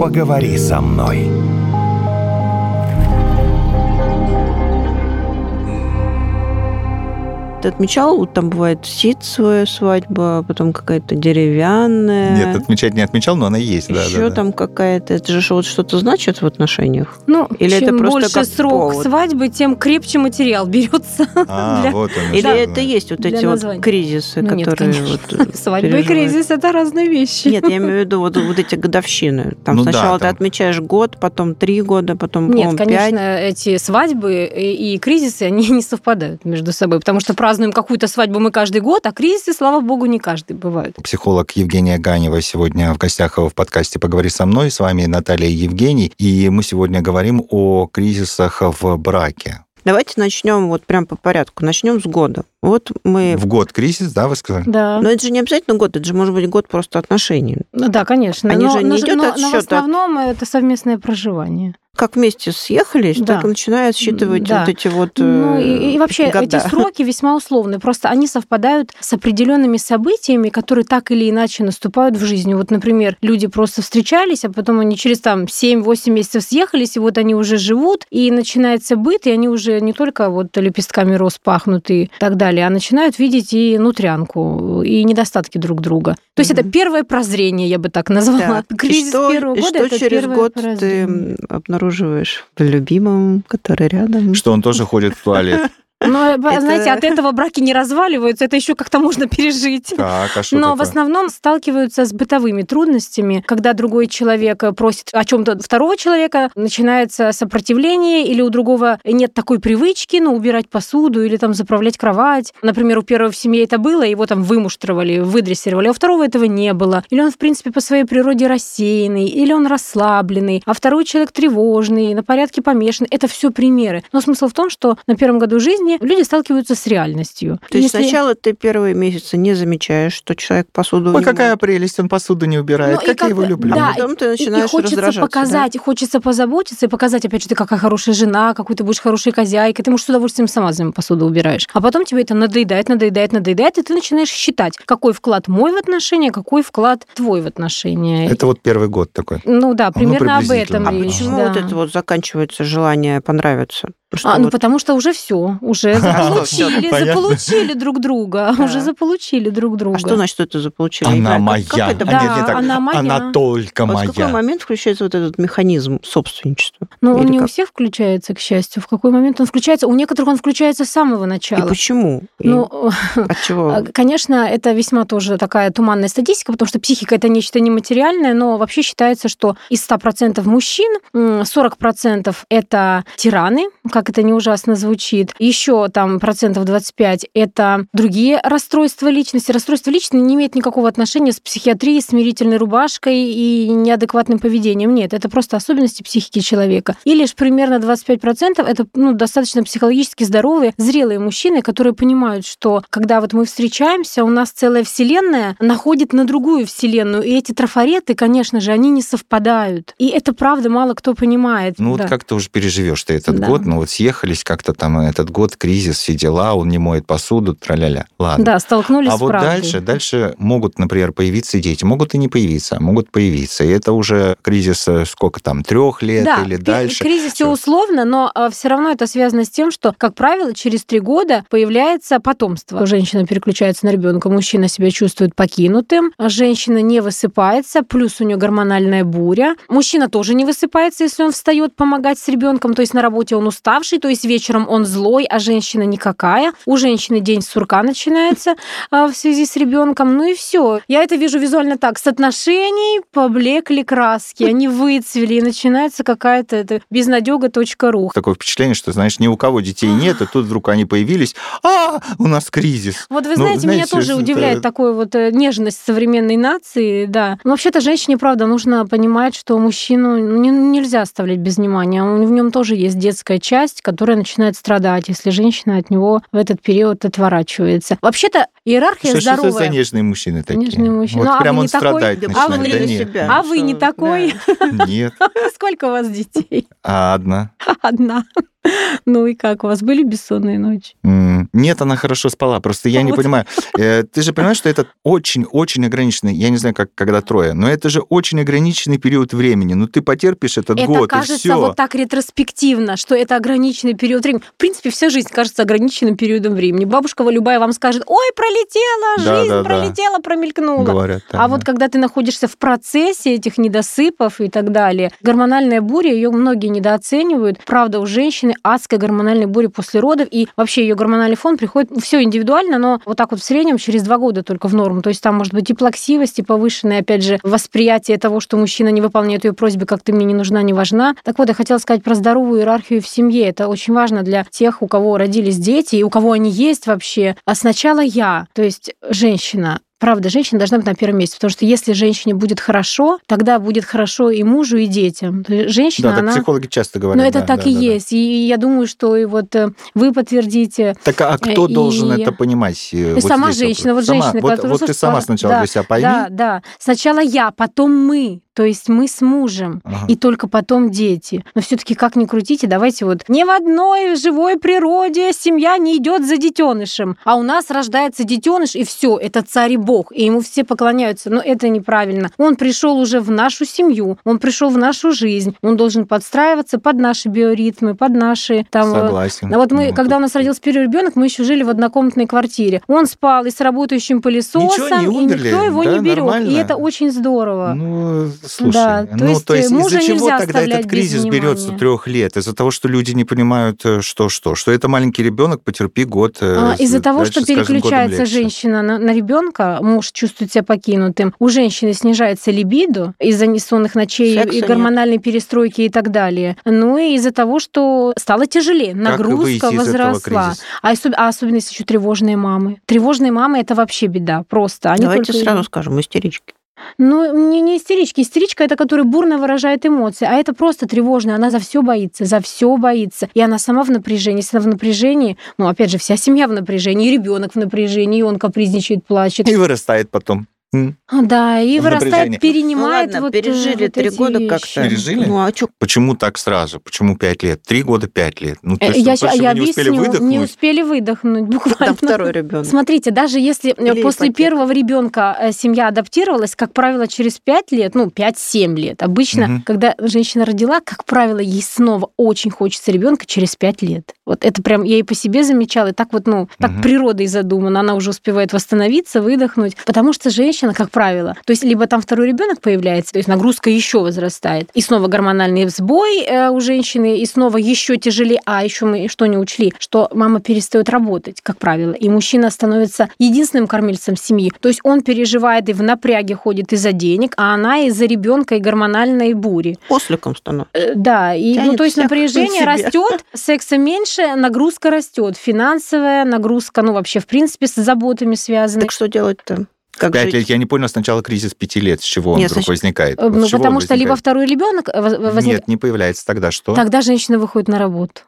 поговори со мной. Ты отмечал, вот там бывает ситцевая свадьба, потом какая-то деревянная. Нет, отмечать не отмечал, но она есть, да. Еще да, да. там какая-то... Это же вот что-то значит в отношениях? Ну, Или чем это просто больше как срок повод? свадьбы, тем крепче материал берется. А, для- вот он. Или что. это есть вот эти вот кризисы, Ну, нет, которые конечно. вот Свадьба и кризис – это разные вещи. Нет, я имею в виду вот, вот эти годовщины. Там Ну да, сначала ты там. отмечаешь год, потом три года, потом, Нет, конечно, пять. эти свадьбы и, и кризисы, они не совпадают между собой, потому что празднуем какую-то свадьбу мы каждый год, а кризисы, слава богу, не каждый бывают. Психолог Евгения Ганева сегодня в гостях в подкасте «Поговори со мной». С вами Наталья и Евгений. И мы сегодня говорим о кризисах в браке. Давайте начнем вот прям по порядку. Начнем с года. Вот мы... В год кризис, да, вы сказали? Да. Но это же не обязательно год, это же может быть год просто отношений. Ну да, конечно. Они но, же не но, идёт но- но отсчёт в от- основном это совместное проживание. Как вместе съехались, Да. так и начинают считывать Да. вот эти вот Ну э, и, и вообще года. эти сроки весьма условны. Просто они совпадают с определенными событиями, которые так или иначе наступают в жизни. Вот, например, люди просто встречались, а потом они через там 7-8 месяцев съехались, и вот они уже живут, и начинается быт, и они уже не только вот лепестками роз пахнут и так далее, а начинают видеть и нутрянку, и недостатки друг друга. То есть Мгм. это первое прозрение, я бы так назвала. И Кризис что, первого и года что это через год ты прозрение. Обнаруживаешь в любимом, который рядом? Что он тоже ходит в туалет. Но, Это- знаете, от этого браки не разваливаются, это еще как-то можно пережить. Так, а Но в такое? основном сталкиваются с бытовыми трудностями, когда другой человек просит о чем-то второго человека, начинается сопротивление, или у другого нет такой привычки, ну, убирать посуду или там заправлять кровать. Например, у первого в семье это было, его там вымуштровали, выдрессировали, а у второго этого не было. Или он, в принципе, по своей природе рассеянный, или он расслабленный, а второй человек тревожный, на порядке помешанный. Это все примеры. Но смысл в том, что на первом году жизни люди сталкиваются с реальностью. То есть Если- сначала ты первые месяцы не замечаешь, что человек посуду Ой, не какая моет, прелесть, он посуду не убирает. Ну, и как я как его люблю. да, а потом ты И- начинаешь и хочется раздражаться. да? показать, хочется позаботиться и показать, опять же, ты какая хорошая жена, какой ты будешь хорошей хозяйкой, ты, может, с удовольствием сама за ним посуду убираешь. А потом тебе это надоедает, надоедает, надоедает, и ты начинаешь считать, какой вклад мой в отношения, какой вклад твой в отношения. Это вот первый год такой. Ну да, примерно об приблизительно. этом А речь. почему да. вот это вот заканчивается желание понравиться? Что А, ну вот- потому что уже все, уже заполучили, Понятно. заполучили друг друга, Да. уже заполучили друг друга. А что значит, что это заполучили? Она моя. как- как это А Да, нет, не так. она моя. Она только Вот в какой моя. момент включается вот этот механизм собственничества? Ну, он не у всех включается, к счастью. В какой момент он включается? У некоторых он включается с самого И начала. почему? И Ну, от чего? А, Конечно, это весьма тоже такая туманная статистика, потому что психика это нечто нематериальное, но вообще считается, что из 100% мужчин м, 40% это тираны, как это не ужасно звучит. Еще там процентов 25 это другие расстройства личности. Расстройство личности не имеет никакого отношения с психиатрией, смирительной рубашкой и неадекватным поведением. Нет, это просто особенности психики человека. И лишь примерно 25% это ну, достаточно психологически здоровые, зрелые мужчины, которые понимают, что когда вот мы встречаемся, у нас целая вселенная находит на другую вселенную, и эти трафареты, конечно же, они не совпадают. И это правда мало кто понимает. Ну Да. вот как ты уже переживешь ты этот Да. год, ну вот съехались как-то там этот год, кризис, все дела, он не моет посуду, траля-ля. Ладно. Да, столкнулись А с вот правдой. дальше, дальше могут, например, появиться дети, могут и не появиться, а могут появиться. И это уже кризис э, сколько там, трех лет да, или дальше. кризис все условно, но все равно это связано с тем, что, как правило, через три года появляется потомство. Женщина переключается на ребенка, мужчина себя чувствует покинутым, а женщина не высыпается, плюс у нее гормональная буря. Мужчина тоже не высыпается, если он встает помогать с ребенком, то есть на работе он уставший, то есть вечером он злой, а женщина никакая. У женщины день сурка начинается а, в связи с ребенком. Ну и все. Я это вижу визуально так. С отношений поблекли краски, они выцвели, и начинается какая-то это безнадега.ру. Такое впечатление, что, знаешь, ни у кого детей нет, и тут вдруг они появились. А, у нас кризис. Вот вы Ну, знаете, меня тоже это- удивляет такой вот э, нежность современной нации, да. Но вообще-то женщине, правда, нужно понимать, что мужчину не- нельзя оставлять без внимания. В нем тоже есть детская часть, которая начинает страдать, если женщина от него в этот период отворачивается. Вообще-то иерархия Что, что это за здоровая. нежные мужчины такие? Нежные мужчины. Вот Ну, а прям вы он не такой? страдает Да начинает. вы Да для нет, себя. А вы не Что, такой? нет. Сколько у вас детей? А одна. Одна. Ну и как, у вас были бессонные ночи? Нет, она хорошо спала. Просто я не понимаю. Э, Ты же понимаешь, что это очень-очень ограниченный, я не знаю, как когда трое, но это же очень ограниченный период времени. Ну ты потерпишь этот Это год, и кажется все. вот так ретроспективно, что это ограниченный период времени. В принципе, вся жизнь кажется ограниченным периодом времени. Бабушка любая вам скажет, ой, пролетела, Да, жизнь да, да. пролетела, промелькнула. Говорят. А вот когда ты находишься в процессе этих недосыпов и так далее, гормональная буря, ее многие недооценивают. Правда, у женщины адская гормональная буря после родов, и вообще ее гормональный фон приходит, все индивидуально, но вот так вот в среднем через два года только в норму. То есть там может быть и плаксивость, и повышенное, опять же, восприятие того, что мужчина не выполняет ее просьбы, как ты мне не нужна, не важна. Так вот, я хотела сказать про здоровую иерархию в семье. Это очень важно для тех, у кого родились дети, и у кого они есть вообще. А сначала я, то есть женщина, Правда, женщина должна быть на первом месте, потому что если женщине будет хорошо, тогда будет хорошо и мужу, и детям. Женщина, Да, так она... психологи часто говорят. Но это да, так да, и да, да. есть. И я думаю, что и вот э, вы подтвердите. Так а кто И- должен это понимать? э, вот сама женщина, вопрос? вот Сама. женщина, Вот, которая вот ты сама да, сначала да, для себя пойми. Да, да. Сначала я, потом мы. То есть мы с мужем. Ага. И только потом дети. Но все-таки как ни крутите, давайте вот ни в одной живой природе семья не идет за детенышем, а у нас рождается детеныш и все, это царь и бог, и ему все поклоняются. Но это неправильно. Он пришел уже в нашу семью, он пришел в нашу жизнь, он должен подстраиваться под наши биоритмы, под наши там. э, Согласен. а вот мы, Ну, когда у нас родился первый ребенок, мы еще жили в однокомнатной квартире. Он спал и с работающим пылесосом, Ничего, не и умерли, никто его да, не берет. нормально? И это очень здорово. Ну, слушай, Да, то ну, есть, то есть э, мужа из-за чего тогда этот кризис берется трех лет? Из-за того, что люди не понимают, э, что что, что это маленький ребенок, потерпи год. э, А, Из-за того, дальше что переключается женщина на, на ребенка, муж чувствует себя покинутым, у женщины снижается либидо из-за нессонных ночей Секса и нет. гормональной перестройки и так далее. Ну и из-за того, что стало тяжелее, Как нагрузка выйти из этого возросла. А, а особенно если еще тревожные мамы. Тревожные мамы это вообще беда, просто. Они Давайте только- сразу скажем, истерички. Ну, не, не истерички. Истеричка это которая бурно выражает эмоции, а это просто тревожная. Она за все боится, за все боится. И она сама в напряжении. Если она в напряжении, ну, опять же, вся семья в напряжении, и ребенок в напряжении, и он капризничает, плачет. И вырастает потом. А, Да, и вырастает, напряжении. Ну перенимает ладно, вот, э, пережили вот три года как-то. Пережили? Ну а что? Почему так сразу? Почему пять лет? Три года, пять лет? Ну, то Э, есть, Я, ну, что я не успели объясню, выдохнуть. не успели выдохнуть буквально. Там второй ребенок. Смотрите, даже если э, Или после ипотека. первого ребенка семья адаптировалась, как правило, через 5 лет, ну, 5-7 лет. Обычно, Мгм. когда женщина родила, как правило, ей снова очень хочется ребенка через 5 лет. Вот это прям я и по себе замечала, и так вот, ну, так Мгм. природой задумано. Она уже успевает восстановиться, выдохнуть. Потому что женщина, как правило, то есть либо там второй ребенок появляется, то есть нагрузка еще возрастает, и снова гормональный сбой э, у женщины, и снова еще тяжелее. А еще мы что не учли, что мама перестает работать, как правило, и мужчина становится единственным кормильцем семьи. То есть он переживает и в напряге ходит из-за денег, а она из-за ребенка и гормональной бури. Осликом становится. Э, Да, и ну, то есть напряжение растет, секса меньше, нагрузка растет, финансовая нагрузка, ну вообще в принципе с заботами связаны. Так что делать-то? Как Пять жить? лет, я не понял сначала кризис пяти лет, с чего он Нет, вдруг значит, возникает? Э, Вот Ну чего потому он что либо второй ребенок возникает, Нет, не появляется тогда что? тогда женщина выходит на работу.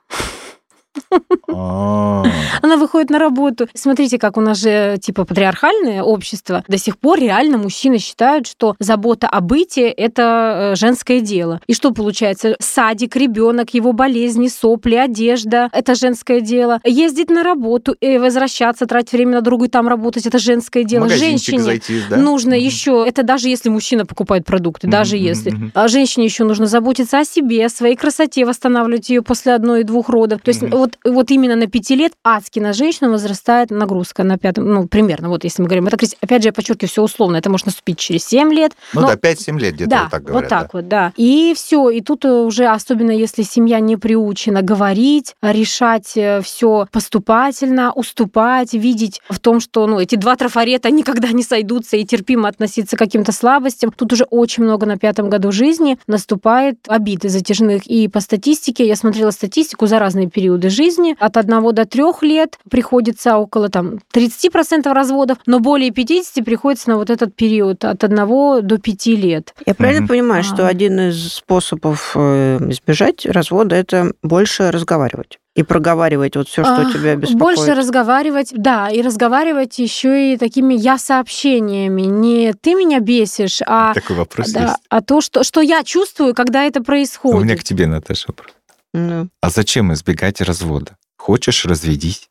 А, Она выходит на работу. Смотрите, как у нас же типа патриархальное общество. До сих пор реально мужчины считают, что забота о быте – это э, женское дело. И что получается? Садик, ребенок, его болезни, сопли, одежда – это женское дело. Ездить на работу и возвращаться, тратить время на другую там работать – это женское дело. Женщине зайти, да? нужно еще, это даже если мужчина покупает продукты, даже если. А женщине еще нужно заботиться о себе, о своей красоте, восстанавливать ее после одной и двух родов. То есть вот, вот именно на пяти лет адски на женщину возрастает нагрузка на пятом, ну, примерно, вот если мы говорим. Это, опять же, я подчеркиваю, все условно. Это может наступить через 7 лет. Ну но- да, 5-7 лет где-то да, вот так говорят. вот так вот, да. И все. И тут э, уже, особенно если семья не приучена говорить, решать все поступательно, уступать, видеть в том, что ну, эти два трафарета никогда не сойдутся и терпимо относиться к каким-то слабостям. Тут уже очень много на пятом году жизни наступает обид затяжных. И по статистике, я смотрела статистику за разные периоды жизни, от 1 до 3 лет приходится около там 30% разводов, но более 50 приходится на вот этот период от 1 до 5 лет. Я правильно Мгм. понимаю, что А. один из способов э, избежать развода это больше разговаривать и проговаривать вот все, что А, тебя беспокоит. Больше разговаривать, да, и разговаривать еще и такими я-сообщениями. Не ты меня бесишь, а, Такой вопрос да, есть. а то, что, что я чувствую, когда это У происходит. меня к тебе, Наташа, вопрос. Ну, А зачем избегать развода? Хочешь, разведись.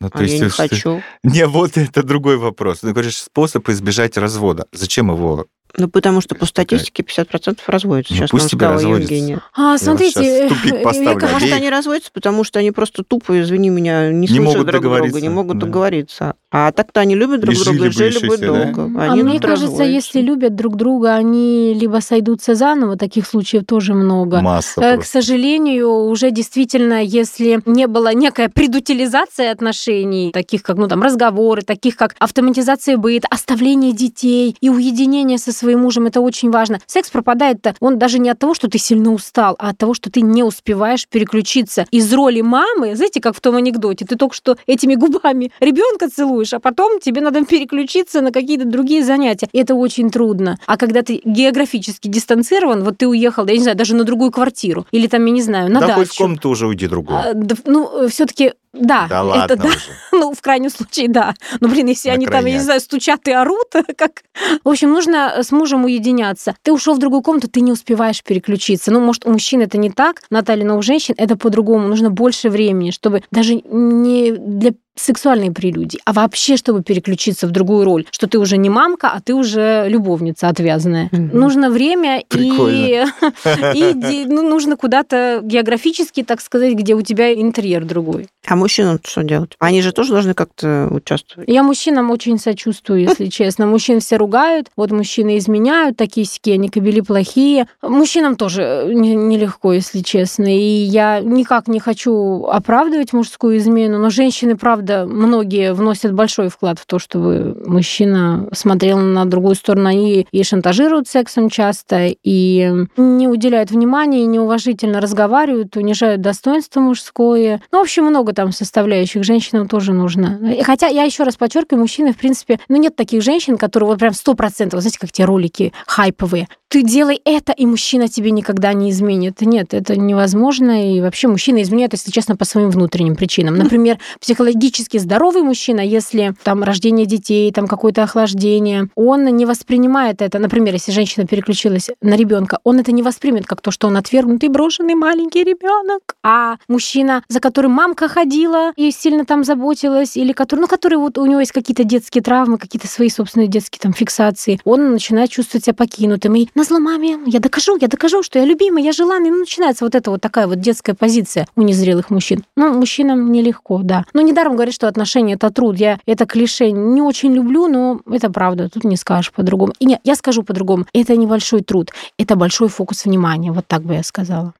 Ну, а я не если- хочу. Не, вот это другой вопрос. Ты говоришь, способ избежать развода. Зачем его? Ну, потому что по Какая- статистике 50% разводятся. Ну, Сейчас пусть сказала разводятся. Евгения. А, смотрите, щас в тупик э. Вика, Может, они разводятся, потому что они просто тупо, извини меня, не, Не слышат могут друг друга, не могут да. договориться. А так-то они любят друг И друга, жили жили бы себе, да? долго. А Они мне кажется, разводятся. если любят друг друга, они либо сойдутся заново, таких случаев тоже много. Масса Э, К просто. сожалению, уже действительно, если не было некая предутилизация отношений, таких как ну, там, разговоры, таких как автоматизация быта, оставление детей и уединение со своим мужем, это очень важно. Секс пропадает-то, он даже не от того, что ты сильно устал, а от того, что ты не успеваешь переключиться из роли мамы, знаете, как в том анекдоте, ты только что этими губами ребенка целуешь, а потом тебе надо переключиться на какие-то другие занятия. И это очень трудно. А когда ты географически дистанцирован, вот ты уехал, я не знаю, даже на другую квартиру, или там, я не знаю, на да дачу. хоть в комнату уже уйди другую. А, да, ну, все-таки да, да это ладно да. уже. Ну, в крайнем случае, да. Но, блин, если На они там, я не крайняк. знаю, стучат и орут, как... В общем, нужно с мужем уединяться. Ты ушел в другую комнату, ты не успеваешь переключиться. Ну, может, у мужчин это не так, Наталья, но у женщин это по-другому. Нужно больше времени, чтобы даже не для сексуальной прелюдии, а вообще, чтобы переключиться в другую роль, что ты уже не мамка, а ты уже любовница отвязанная. Мгм. Нужно время и, Прикольно. и ну, нужно куда-то географически, так сказать, где у тебя интерьер другой. А мужчинам что делать? Они же тоже должны как-то участвовать. Я мужчинам очень сочувствую, если честно. Мужчин все ругают, вот мужчины изменяют, такие сики, они кобели плохие. Мужчинам тоже э, не- нелегко, если честно. И я никак не хочу оправдывать мужскую измену, но женщины, правда, многие вносят большой вклад в то, чтобы мужчина смотрел на другую сторону. Они и шантажируют сексом часто, и не уделяют внимания, и неуважительно разговаривают, унижают достоинство мужское. Ну, в общем, много там составляющих. Женщинам тоже нужно. И Хотя я еще раз подчеркиваю, мужчины, в принципе, ну, нет таких женщин, которые вот прям сто процентов, знаете, как те ролики хайповые. Ты делай это, и мужчина тебе никогда не изменит. Нет, это невозможно. И вообще мужчина изменяет, если честно, по своим внутренним причинам. Например, психологически здоровый мужчина, если там рождение детей, там какое-то охлаждение, он не воспринимает это. Например, если женщина переключилась на ребенка, он это не воспримет как то, что он отвергнутый, брошенный маленький ребенок. А мужчина, за которым мамка ходила и сильно там заботилась, или который, ну, который вот у него есть какие-то детские травмы, какие-то свои собственные детские там фиксации, он начинает чувствовать себя покинутым. И на зло маме я докажу, я докажу, что я любимый, я желанный. Ну, начинается вот эта вот такая вот детская позиция у незрелых мужчин. Ну, мужчинам нелегко, да. Но недаром говорят, что отношения — это труд. Я это клише не очень люблю, но это правда. Тут не скажешь по-другому. И нет, я скажу по-другому. Это небольшой труд, это большой фокус внимания. Вот так бы я сказала.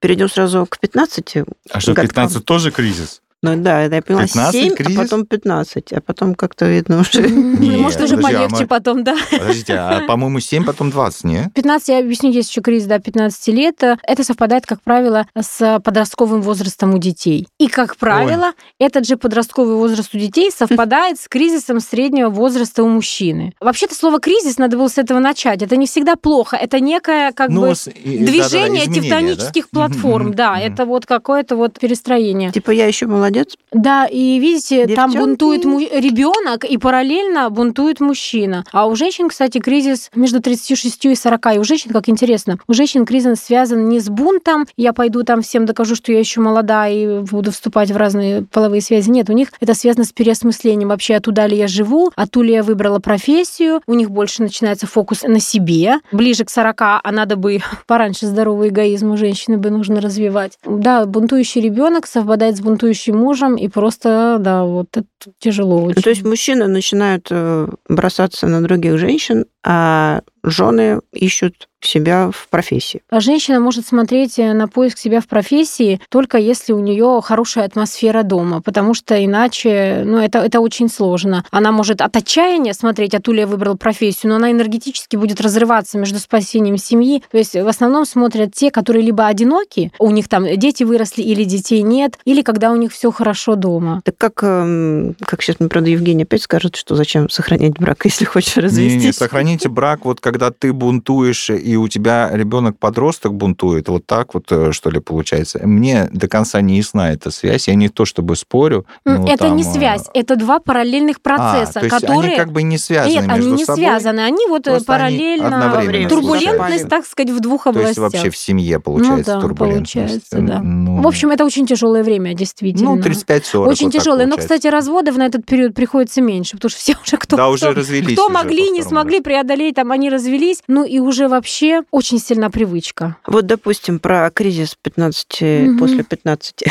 Перейдем сразу к 15. А что, Годкам. 15 тоже кризис? Ну да, это я поняла 15 7, кризис? а потом 15, а потом как-то видно уже... Не, Может, уже подожди, а полегче мы- потом, да? Подождите, а по-моему 7, потом 20, не? 15, я объясню, есть еще кризис до 15 лет. Это совпадает, как правило, с подростковым возрастом у детей. И, как правило, этот же подростковый возраст у детей совпадает с кризисом среднего возраста у мужчины. Вообще-то слово «кризис» надо было с этого начать. Это не всегда плохо. Это некое как Ну, бы с- движение изменения, тектонических да? платформ. Мгм, Да, это вот какое-то вот перестроение. Типа я еще молодец. Да, и видите, там Девчонки. бунтует ребенок, и параллельно бунтует мужчина. А у женщин, кстати, кризис между 36 и 40. И у женщин, как интересно, у женщин кризис связан не с бунтом, я пойду там всем докажу, что я еще молода и буду вступать в разные половые связи. Нет, у них это связано с переосмыслением вообще, оттуда ли я живу, оттуда ли я выбрала профессию. У них больше начинается фокус на себе. Ближе к 40, а надо бы пораньше здоровый эгоизм у женщины бы нужно развивать. Да, бунтующий ребенок совпадает с бунтующим мужем, и просто, да, вот это тяжело очень. Ну, то есть мужчины начинают э, бросаться на других женщин, а жены ищут себя в профессии. А женщина может смотреть э, на поиск себя в профессии только если у нее хорошая атмосфера дома, потому что иначе, ну, это, это очень сложно. Она может от отчаяния смотреть, а Туля выбрал профессию, но она энергетически будет разрываться между спасением семьи. То есть в основном смотрят те, которые либо одиноки, у них там дети выросли или детей нет, или когда у них все хорошо дома. Так как, эм, как сейчас мне, правда, Евгений опять скажет, что зачем сохранять брак, если хочешь Не, не, развестись. сохранить извините, брак, вот когда ты бунтуешь, и у тебя ребенок-подросток бунтует, вот так вот, э, что ли, получается? Мне до конца не ясна эта связь. Я не то чтобы спорю. но это там... не связь, это два параллельных процесса, а, то есть которые... они как бы не связаны Нет, между они не собой. связаны, они вот Просто параллельно... Они турбулентность, так сказать, в двух областях. То есть вообще в семье получается ну, да, турбулентность. получается, да. Ну... В общем, это очень тяжелое время, действительно. Ну, 35-40. Очень вот тяжелое. Но, кстати, разводов на этот период приходится меньше, потому что все уже кто, да, кто, уже развелись кто уже могли, не смогли преодолеть, там они развелись. Ну и уже вообще очень сильна привычка. Вот, допустим, про кризис 15 угу. после 15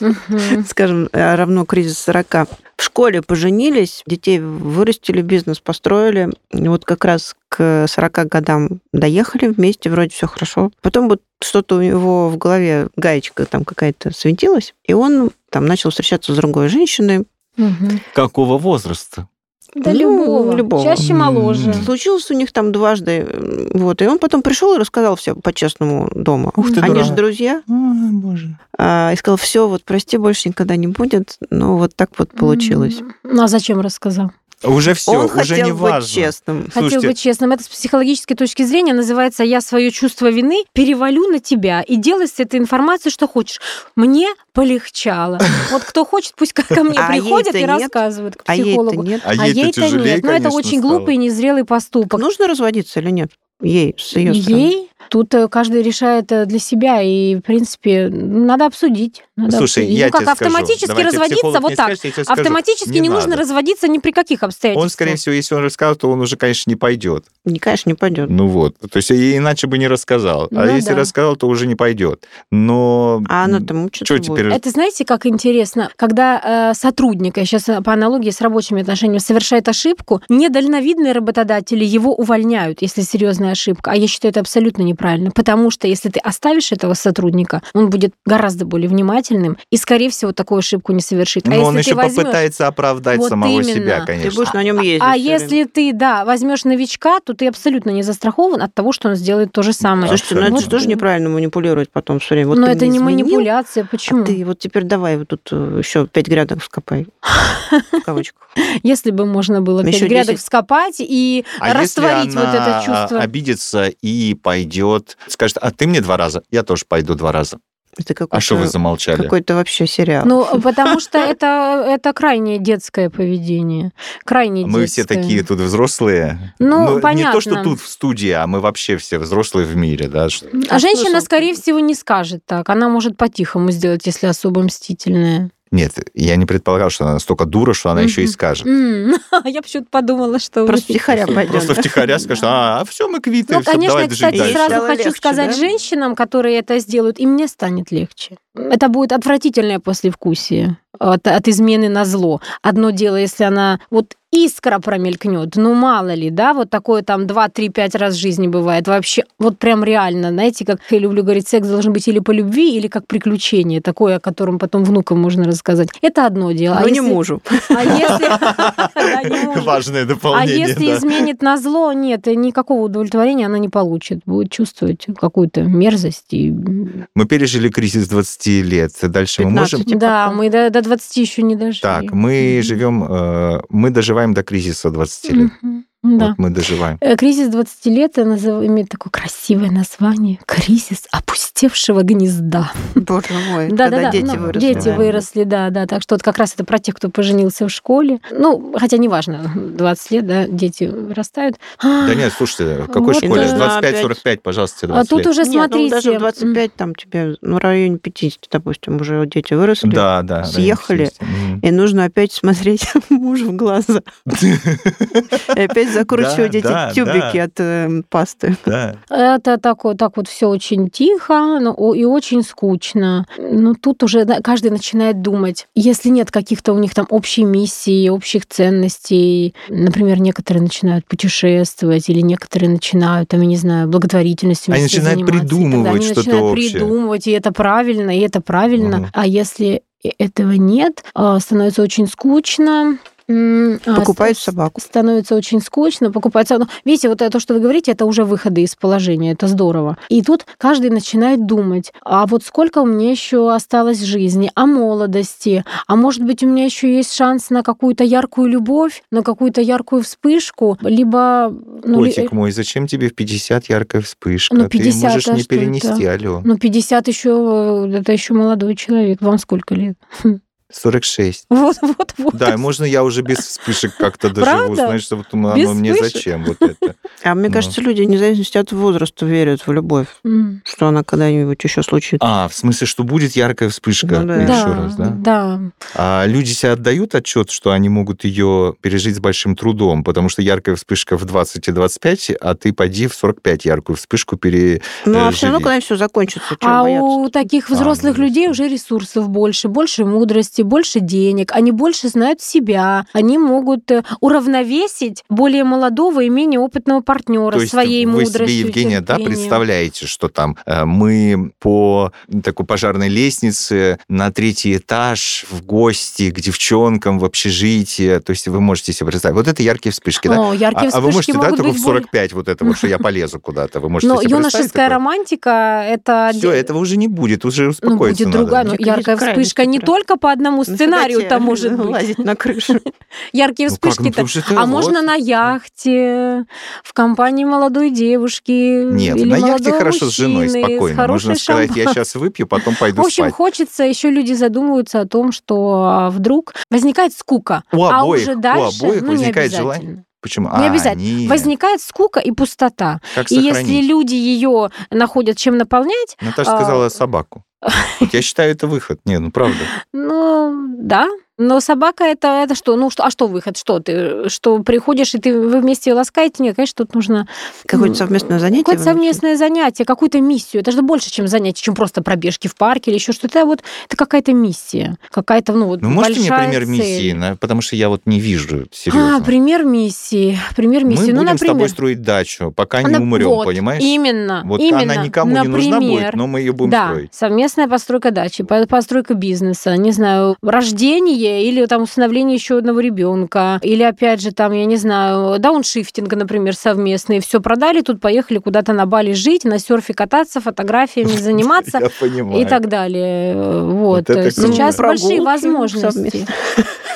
угу. скажем, э, равно кризис 40. В школе поженились, детей вырастили, бизнес построили. И вот как раз к 40 годам доехали вместе, вроде все хорошо. Потом вот что-то у него в голове, гаечка там какая-то свинтилась, и он там начал встречаться с другой женщиной. Угу. Какого возраста? Да ну, любого. любого. Чаще моложе. Случилось у них там дважды. Вот. И он потом пришел и рассказал все по-честному дома. Ух ты, Они дурак. же друзья. Ой, боже. А, и сказал, все, вот прости, больше никогда не будет. Ну, вот так вот получилось. Ну, а зачем рассказал? Уже все, Он уже хотел не важно. быть честным. Хотел Слушайте, быть честным. Это с психологической точки зрения называется «я свое чувство вины перевалю на тебя и делай с этой информацией, что хочешь». Мне полегчало. Вот кто хочет, пусть ко мне А приходят и рассказывают к А психологу. нет. А А ей-то нет. Ну, это очень глупый и незрелый поступок. Нужно разводиться или нет? Ей, с ее стороны. Ей тут э, каждый решает э, для себя, и, в принципе, надо обсудить. Надо Слушай, обсудить. я ну, как тебе скажу. автоматически тебе разводиться вот так. тебе скажу. Автоматически не, Не нужно разводиться ни при каких обстоятельствах. Он, скорее всего, если он рассказал, то он уже, конечно, не пойдет. Не, конечно, не пойдет. Ну вот. То есть иначе бы не рассказал. А Ну если да. рассказал, то уже не пойдет. Но А она там учится что будет. теперь? Это знаете, как интересно, когда э, сотрудник, я сейчас по аналогии с рабочими отношениями, совершает ошибку, недальновидные работодатели его увольняют, если серьезная ошибка. А я считаю это абсолютно неправильно, потому что если ты оставишь этого сотрудника, он будет гораздо более внимательным и, скорее всего, такую ошибку не совершит. А Но если он ты еще возьмешь- попытается оправдать Вот самого именно. себя, Ты конечно. будешь на нем ездить. А время. если ты, да, возьмешь новичка, то ты абсолютно не застрахован от того, что он сделает то же самое. Слушайте, ну это же тоже неправильно манипулировать потом все время. Вот Но ты это не изменил, манипуляция. Почему? А ты вот теперь давай вот тут еще пять грядок вскопай. В кавычках. Если бы можно было пять Ещё грядок 10. вскопать и А если растворить вот это чувство. обидится и пойдет, скажет, а ты мне два раза, я тоже пойду два раза. Это А что вы замолчали? какой-то вообще сериал. Ну, потому что это, это крайне детское поведение. Крайне Мы детское. все такие тут взрослые. Ну, Не понятно. то, что тут в студии, а мы вообще все взрослые в мире, да. А женщина, скорее всего, не скажет так. Она может по-тихому сделать, если особо мстительная. Нет, я не предполагал, что она настолько дура, что она еще и скажет. М, Я почему-то подумала, что... вы- Просто втихаря пойдем. Просто втихаря скажет, а, все, мы квиты, Ну, конечно, давай я, кстати, жить дальше. сразу хочу легче, сказать да? женщинам, которые это сделают, и мне станет легче. Это будет отвратительное послевкусие от, от измены на зло. Одно дело, если она вот искра промелькнет, ну мало ли, да, вот такое там 2, 3, 5 раз в жизни бывает. Вообще, вот прям реально, знаете, как я люблю говорить, секс должен быть или по любви, или как приключение, такое, о котором потом внукам можно рассказать. Это одно дело. Но а не если- мужу. А если... Да, не мужу. Важное А дополнение, если да. изменит на зло, нет, никакого удовлетворения она не получит. Будет чувствовать какую-то мерзость. И... Мы пережили кризис 20 лет. Дальше мы можем... 15. Да, мы до, до 20 еще не дошли. Так, мы Мгм. живем, э, мы доживаем до кризиса 20 лет. Мгм. Да. Вот мы доживаем. Э, Кризис 20 лет назыв- имеет такое красивое название. Кризис опустевшего гнезда. Боже мой, Да, когда да, да. дети ну, выросли. Дети да. выросли, да, да. Так что вот как раз это про тех, кто поженился в школе. Ну, хотя неважно, 20 лет, да, дети вырастают. Да нет, слушайте, в какой Вот, школе? да. 25-45, пожалуйста, тебе А 20 тут лет. уже Нет, ну, смотрите. даже в 25 там тебе ну, в районе 50, допустим, уже дети выросли. Да, да. съехали. да. И нужно опять смотреть мужу в глаза. И опять закручивать Да, эти да, тюбики да. от э, пасты. Да. Это так, вот- так вот все очень тихо и очень скучно. Ну, тут уже каждый начинает думать. Если нет каких-то у них там общей миссии, общих ценностей, например, некоторые начинают путешествовать, или некоторые начинают, там, я не знаю, благотворительностью Они начинают придумывать Они что-то начинают общее. придумывать, и это правильно, и это правильно. А если этого нет, а, становится очень скучно, А, покупает собаку. Становится очень скучно, покупает собаку. Ну, видите, вот то, что вы говорите, это уже выходы из положения, это здорово. И тут каждый начинает думать, а вот сколько у меня еще осталось жизни, о молодости, а может быть у меня еще есть шанс на какую-то яркую любовь, на какую-то яркую вспышку, либо... Ну, Котик ли... мой, зачем тебе в 50 яркая вспышка? Ну, 50, Ты можешь не перенести, это? алло. Ну, 50 еще, это еще молодой человек. Вам сколько лет? 46. Вот, вот, вот. Да, можно я уже без вспышек как-то доживу, Правда? знаешь, что вот оно без мне вспышек? зачем вот это. А мне ну. кажется, люди, независимо от возраста, верят в любовь, mm. что она когда-нибудь еще случится. А, в смысле, что будет яркая вспышка ну, да. еще да, раз, да? Да. А люди себе отдают отчет, что они могут ее пережить с большим трудом, потому что яркая вспышка в 20 и 25, а ты поди в 45 яркую вспышку пере. Ну, а все равно, когда все закончится, А бояться? у таких взрослых а, людей уже ресурсов больше, больше мудрости, больше денег, они больше знают себя, они могут э, уравновесить более молодого и менее опытного партнера То есть своей вы мудростью. Себе, Евгения, да, представляете, что там э, мы по такой пожарной лестнице на третий этаж в гости к девчонкам в общежитие, то есть вы можете себе представить. Вот это яркие вспышки, да? О, яркие а, вспышки а вы можете, да, только в 45 вот это вот, что я полезу куда-то, вы можете Но юношеская романтика, это... Все, этого уже не будет, уже успокоиться Ну, будет другая, но яркая вспышка не только по одному сценарию-то может быть. Лазить на крышу. Яркие ну вспышки-то. Ну, а можно на яхте, в компании молодой девушки Нет, на яхте хорошо с женой, спокойно. Можно сказать, я сейчас выпью, потом пойду В общем, хочется, еще люди задумываются о том, что а, вдруг возникает скука. У а обоих, ну, возникает желание. Почему? Не а, обязательно. Возникает скука и пустота. Как и если люди ее находят чем наполнять... Наташа сказала а... собаку. Вот я считаю, это выход. Не, ну правда. Ну, да, но собака это, это что? Ну, что, а что выход? Что ты? Что приходишь, и ты вы вместе ласкаете? Нет, конечно, тут нужно... Какое-то совместное занятие? Какое-то совместное занятие, какую-то миссию. Это же больше, чем занятие, чем просто пробежки в парке или еще что-то. Это вот это какая-то миссия. Какая-то, ну, вот Ну, можете мне пример цель. миссии? Потому что я вот не вижу, серьезно. А, пример миссии. Пример миссии. Мы ну, будем например... с тобой строить дачу, пока не умрем, вот, понимаешь? Именно. Вот именно. она никому например, не нужна будет, но мы ее будем да, строить. совместная постройка дачи, постройка бизнеса, не знаю, рождение или там установление усыновление еще одного ребенка, или опять же там, я не знаю, дауншифтинг, например, совместный. Все продали, тут поехали куда-то на Бали жить, на серфе кататься, фотографиями заниматься и так далее. Вот. Сейчас большие возможности.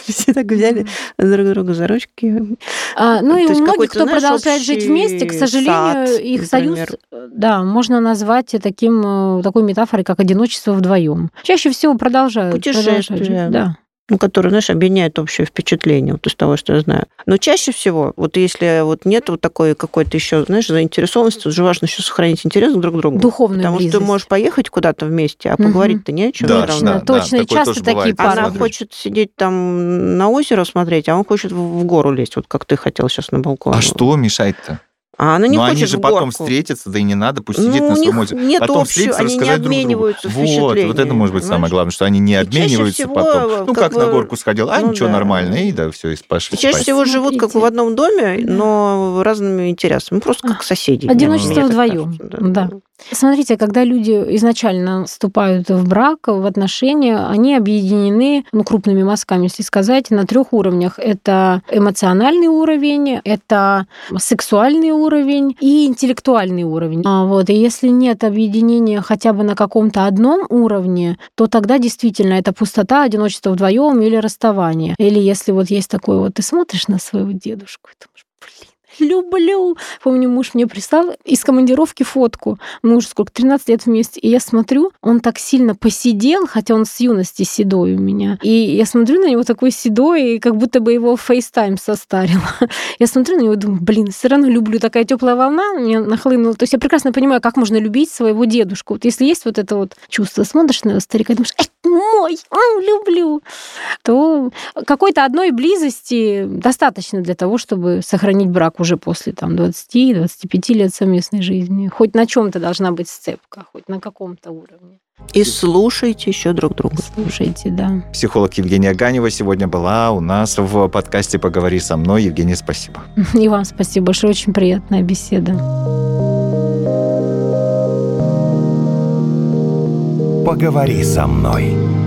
Все так взяли друг друга за ручки. А, ну и у многих, кто продолжает жить вместе, к сожалению, их союз, да, можно назвать таким, такой метафорой, как одиночество вдвоем. Чаще всего продолжают. Путешествия. Да ну, который, знаешь, объединяет общее впечатление вот из того, что я знаю. Но чаще всего, вот если вот нет вот такой какой-то еще, знаешь, заинтересованности, уже важно еще сохранить интерес друг к другу. Духовную Потому близость. что ты можешь поехать куда-то вместе, а поговорить-то не о чем. Да, точно, да, точно. Да, и часто такие пары. Она хочет сидеть там на озеро смотреть, а он хочет в гору лезть, вот как ты хотел сейчас на балкон. А что мешает-то? А она не Но хочет они же горку. потом встретятся, да и не надо, пусть ну, сидит на своем озере. Нет потом общего, встретятся, они не обмениваются друг другу. Вот, вот это может быть самое главное, что они не обмениваются всего, потом. Ну, как, бы, на горку сходил, а ну, ничего, да. нормально, и да, все, и пошли И чаще спать. всего живут как в одном доме, но разными интересами, просто как соседи. Одиночество вдвоем. кажется, Да. Смотрите, когда люди изначально вступают в брак, в отношения, они объединены, ну, крупными мазками, если сказать, на трех уровнях. Это эмоциональный уровень, это сексуальный уровень и интеллектуальный уровень. А вот, и если нет объединения хотя бы на каком-то одном уровне, то тогда действительно это пустота, одиночество вдвоем или расставание. Или если вот есть такой вот, ты смотришь на своего дедушку, блин, люблю. Помню, муж мне прислал из командировки фотку. Мы уже сколько, 13 лет вместе. И я смотрю, он так сильно поседел, хотя он с юности седой у меня. И я смотрю на него такой седой, и как будто бы его FaceTime состарил. Я смотрю на него и думаю, блин, все равно люблю. Такая теплая волна меня нахлынула. То есть я прекрасно понимаю, как можно любить своего дедушку. Вот если есть вот это вот чувство, смотришь на старика и думаешь, это мой, люблю, то какой-то одной близости достаточно для того, чтобы сохранить брак уже после там 20-25 лет совместной жизни. Хоть на чем-то должна быть сцепка, хоть на каком-то уровне. И слушайте еще друг друга. Слушайте, да. Психолог Евгения Ганева сегодня была у нас в подкасте «Поговори со мной». Евгения, спасибо. И вам спасибо большое, очень приятная беседа. Поговори со мной.